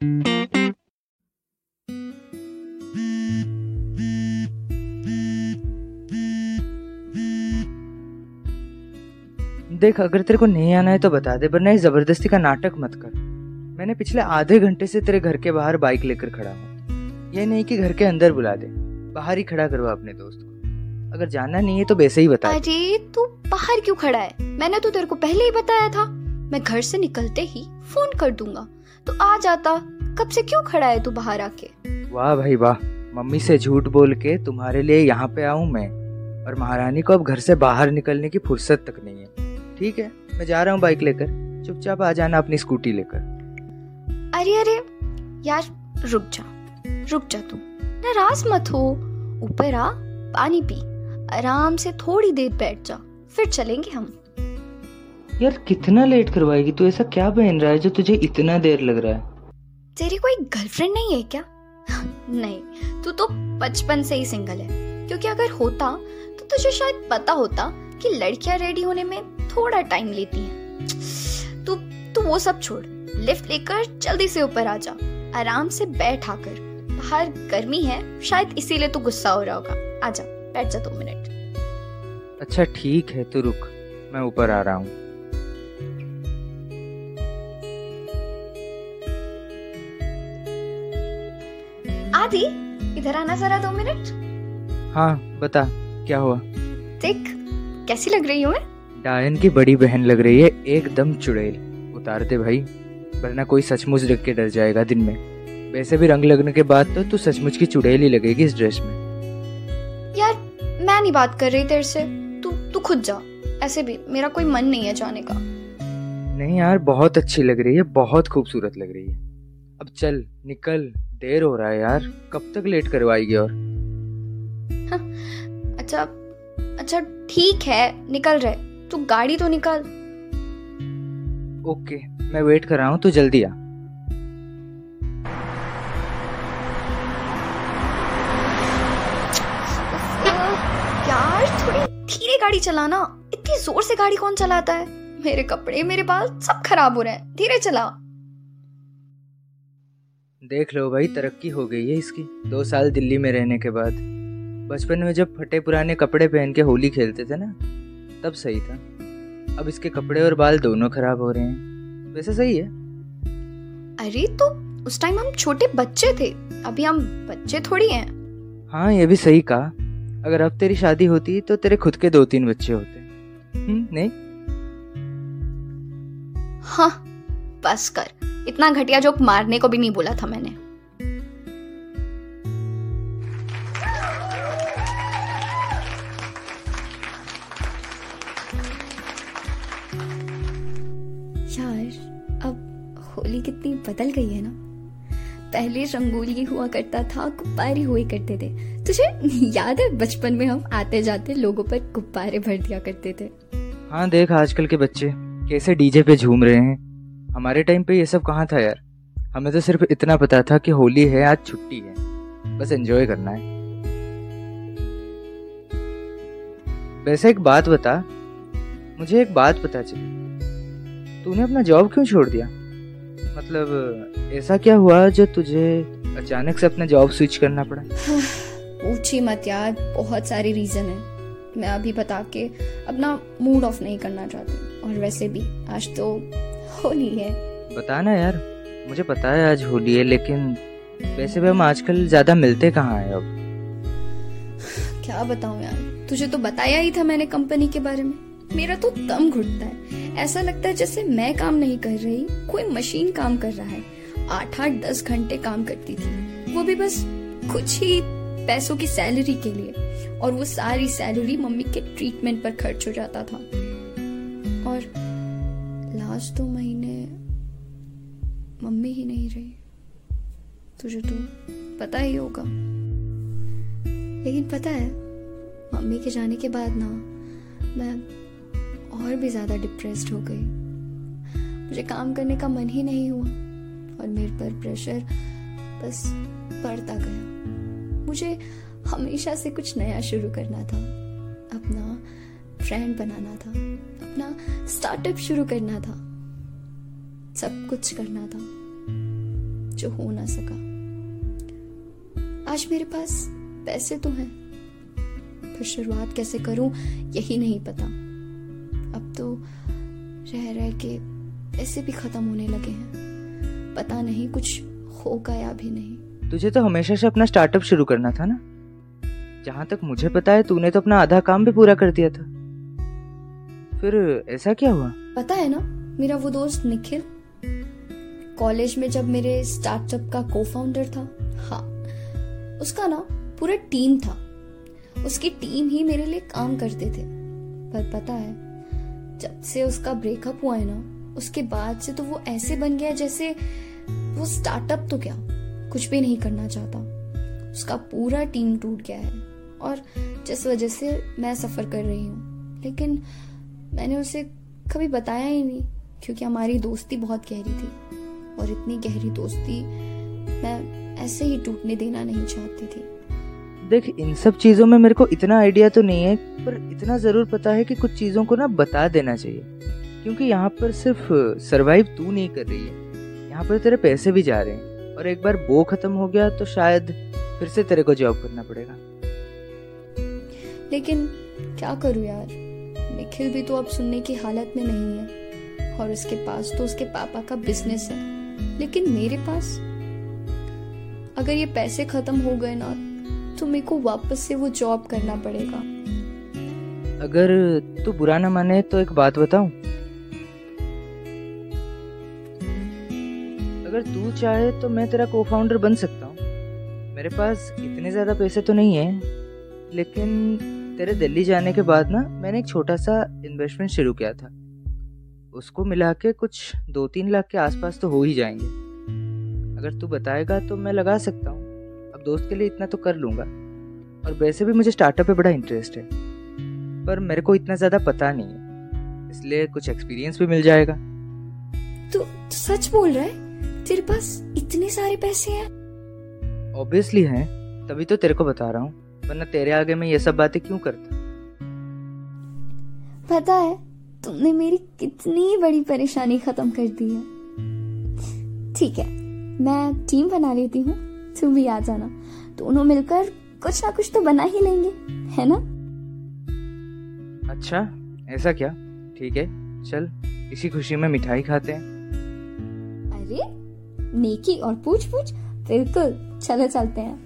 देख, अगर तेरे को नहीं आना है तो बता दे, वरना इस ज़बरदस्ती का नाटक मत कर। मैंने पिछले आधे घंटे से तेरे घर के बाहर बाइक लेकर खड़ा हूँ। ये नहीं कि घर के अंदर बुला दे, बाहर ही खड़ा करवा अपने दोस्त को। अगर जाना नहीं है तो वैसे ही बता अरे, तू बाहर क्यों खड़ा है? मैंने तो तेरे को पहले ही बताया था। मैं घर से निकलते ही फ़ोन कर दूँगा। तो आ जाता। कब से क्यों खड़ा है तू बाहर आके? वाह भाई वाह। मम्मी से झूठ बोल के तुम्हारे लिए यहाँ पे आऊँ मैं? और महारानी को अब घर से बाहर निकलने की फुर्सत तक नहीं है। ठीक है मैं जा रहा हूँ बाइक लेकर। चुपचाप आ जाना अपनी स्कूटी लेकर। अरे अरे यार रुक जा। रुक जा तू। नाराज़ मत हो। ऊपर आ पानी पी। आराम से थोड़ी देर बैठ जा। फिर चलेंगे हम। यार कितना लेट करवाएगी? तू ऐसा क्या पहन रहा है जो तुझे इतना देर लग रहा है? तेरी कोई गर्लफ्रेंड नहीं है क्या? नहीं तू तो बचपन से ही सिंगल है। क्योंकि अगर होता तो तुझे शायद पता होता कि लड़कियाँ रेडी होने में थोड़ा टाइम लेती हैं। तू तू वो सब छोड़। लिफ्ट लेकर जल्दी से ऊपर आ जा। आराम से बैठ आकर। बाहर गर्मी है शायद इसीलिए तू गुस्सा हो रहा होगा। आ जा बैठ जा दो मिनट। अच्छा ठीक है तू रुक। मैं ऊपर आ रहा हूँ। आदि इधर आना जरा दो मिनट। हाँ बता क्या हुआ? देख कैसी लग रही हूँ मैं? डायन की बड़ी बहन लग रही है एकदम चुड़ैल। उतार दे भाई वरना कोई सचमुच देख के डर जाएगा दिन में। वैसे भी रंग लगने के बाद तो तू सचमुच की चुड़ैल ही लगेगी इस ड्रेस में। यार मैं नहीं बात कर रही तेरे से। तू तू खुद जा। ऐसे भी मेरा कोई मन नहीं है जाने का। नहीं यार बहुत अच्छी लग रही है बहुत खूबसूरत लग रही है। अब चल निकल। देर हो रहा है यार। कब तक लेट करवाएगी और? अच्छा अच्छा ठीक है निकल रहे। तू गाड़ी तो निकाल। ओके मैं वेट कर रहा हूँ तू जल्दी आ। यार थोड़ी धीरे गाड़ी चलाना। इतनी ज़ोर से गाड़ी कौन चलाता है? मेरे कपड़े मेरे बाल सब खराब हो रहे हैं। धीरे चला। देख लो भाई तरक्की हो गई है इसकी। दो साल दिल्ली में रहने के बाद। बचपन में जब फटे पुराने कपड़े पहन के होली खेलते थे ना तब सही था। अब इसके कपड़े और बाल दोनों खराब हो रहे हैं। वैसे सही है। अरे तो उस टाइम हम छोटे बच्चे थे। अभी हम बच्चे थोड़ी हैं। हाँ ये भी सही कहा। अगर अब तेरी शादी होती तो तेरे खुद के दो तीन बच्चे होते। हम्म, नहीं? हाँ बस कर। इतना घटिया जोक मारने को भी नहीं बोला था मैंने। यार अब होली कितनी बदल गई है ना। पहले रंगोली हुआ करता था गुब्बारे हुए करते थे। तुझे याद है बचपन में हम आते जाते लोगों पर गुब्बारे भर दिया करते थे? हाँ देख आजकल के बच्चे कैसे डीजे पे झूम रहे हैं। हमारे टाइम पे ये सब कहाँ था यार? हमें तो सिर्फ़ इतना पता था कि होली है, आज छुट्टी है। बस एंजॉय करना है। वैसे एक बात बता। मुझे एक बात पता चली। तूने अपना जॉब क्यों छोड़ दिया? मतलब ऐसा क्या हुआ जो तुझे अचानक से अपना जॉब स्विच करना पड़ा? पूछी मत यार बहुत सारे रीजन है। मैं अभी बता के अपना मूड ऑफ़ नहीं करना चाहती। और वैसे भी, आज तो होली है। बताना यार मुझे पता है आज होली है लेकिन वैसे भी हम आजकल ज़्यादा मिलते कहाँ हैं अब? क्या बताऊँ यार तुझे तो बताया ही था मैंने कंपनी के बारे में। मेरा तो दम घुटता है। ऐसा लगता है जैसे मैं काम नहीं कर रही कोई मशीन काम कर रहा है। आठ आठ दस घंटे काम करती थी। वो भी बस कुछ ही पैसों की सैलरी के लिए और वो सारी सैलरी मम्मी के ट्रीटमेंट पर खर्च हो जाता था। और लास्ट दो महीने मम्मी ही नहीं रही। तुझे तो पता ही होगा। लेकिन पता है, मम्मी के जाने के बाद ना, मैं और भी ज़्यादा डिप्रेस्ड हो गई। मुझे काम करने का मन ही नहीं हुआ और मेरे पर प्रेशर बस बढ़ता गया। मुझे हमेशा से कुछ नया शुरू करना था। अपना फ्रेंड बनाना था, अपना स्टार्टअप शुरू करना था, सब कुछ करना था, जो हो ना सका। आज मेरे पास पैसे तो हैं, पर शुरुआत कैसे करूँ, यही नहीं पता। अब तो रह रह के पैसे भी खत्म होने लगे हैं। पता नहीं कुछ होगा या भी नहीं। तुझे तो हमेशा से अपना स्टार्टअप शुरू करना था ना? जहाँ तक मुझे पता है, तूने तो अपना आधा काम भी पूरा कर दिया था। फिर ऐसा क्या हुआ? पता है ना, मेरा वो दोस्त निखिल, कॉलेज में जब मेरे स्टार्टअप का को फाउंडर था हाँ उसका ना पूरा टीम था। उसकी टीम ही मेरे लिए काम करते थे। पर पता है, जब से उसका ब्रेकअप हुआ है ना, उसके बाद से तो वो ऐसे बन गया जैसे वो स्टार्टअप तो क्या, कुछ भी नहीं करना चाहता। उसका पूरा टीम टूट गया है और जिस वजह से मैं सफ़र कर रही हूँ। लेकिन मैंने उसे कभी बताया ही नहीं क्योंकि हमारी दोस्ती बहुत गहरी थी। और इतनी गहरी दोस्ती मैं ऐसे ही टूटने देना नहीं चाहती थी। देख इन सब चीज़ों में मेरे को इतना आइडिया तो नहीं है पर इतना ज़रूर पता है कि कुछ चीज़ों को ना बता देना चाहिए। क्योंकि यहाँ पर सिर्फ़ सरवाइव तू नहीं कर रही है। यहाँ पर तेरे पैसे भी जा रहे हैं और एक बार वो खत्म हो गया तो शायद फिर से तेरे को जॉब करना पड़ेगा। लेकिन क्या करूँ यार? निखिल भी तो अब सुनने की हालत में नहीं है। और उसके पास तो उसके पापा का बिज़नेस है। लेकिन मेरे पास? अगर ये पैसे खत्म हो गए ना तो मेरे को वापस से वो जॉब करना पड़ेगा। अगर तू बुरा ना माने तो एक बात बताऊँ? अगर तू चाहे तो मैं तेरा को फाउंडर बन सकता हूँ। मेरे पास इतने ज़्यादा पैसे तो नहीं है, लेकिन तेरे दिल्ली जाने के बाद ना मैंने एक छोटा सा इन्वेस्टमेंट शुरू किया था। उसको मिला के कुछ दो तीन लाख के आसपास तो हो ही जाएँगे। अगर तू बताएगा तो मैं लगा सकता हूँ। अब दोस्त के लिए इतना तो कर लूँगा। और वैसे भी मुझे स्टार्टअप पे बड़ा इंटरेस्ट है। पर मेरे को इतना ज़्यादा पता नहीं है। इसलिए कुछ एक्सपीरियंस भी मिल जाएगा। तो, तो सच बोल रहा है? तेरे पास इतने सारे पैसे हैं। ऑब्वियसली हैं। तभी तो तेरे को बता रहा हूँ। वरना तेरे आगे मैं ये सब बातें क्यों करता? पता है तुमने मेरी कितनी बड़ी परेशानी खत्म कर दी है। ठीक है मैं टीम बना लेती हूँ तुम भी आ जाना। दोनों मिलकर कुछ ना कुछ तो बना ही लेंगे है ना? अच्छा ऐसा क्या? ठीक है चल इसी खुशी में मिठाई खाते हैं। अरे नेकी और पूछ पूछ बिल्कुल चलो चलते हैं।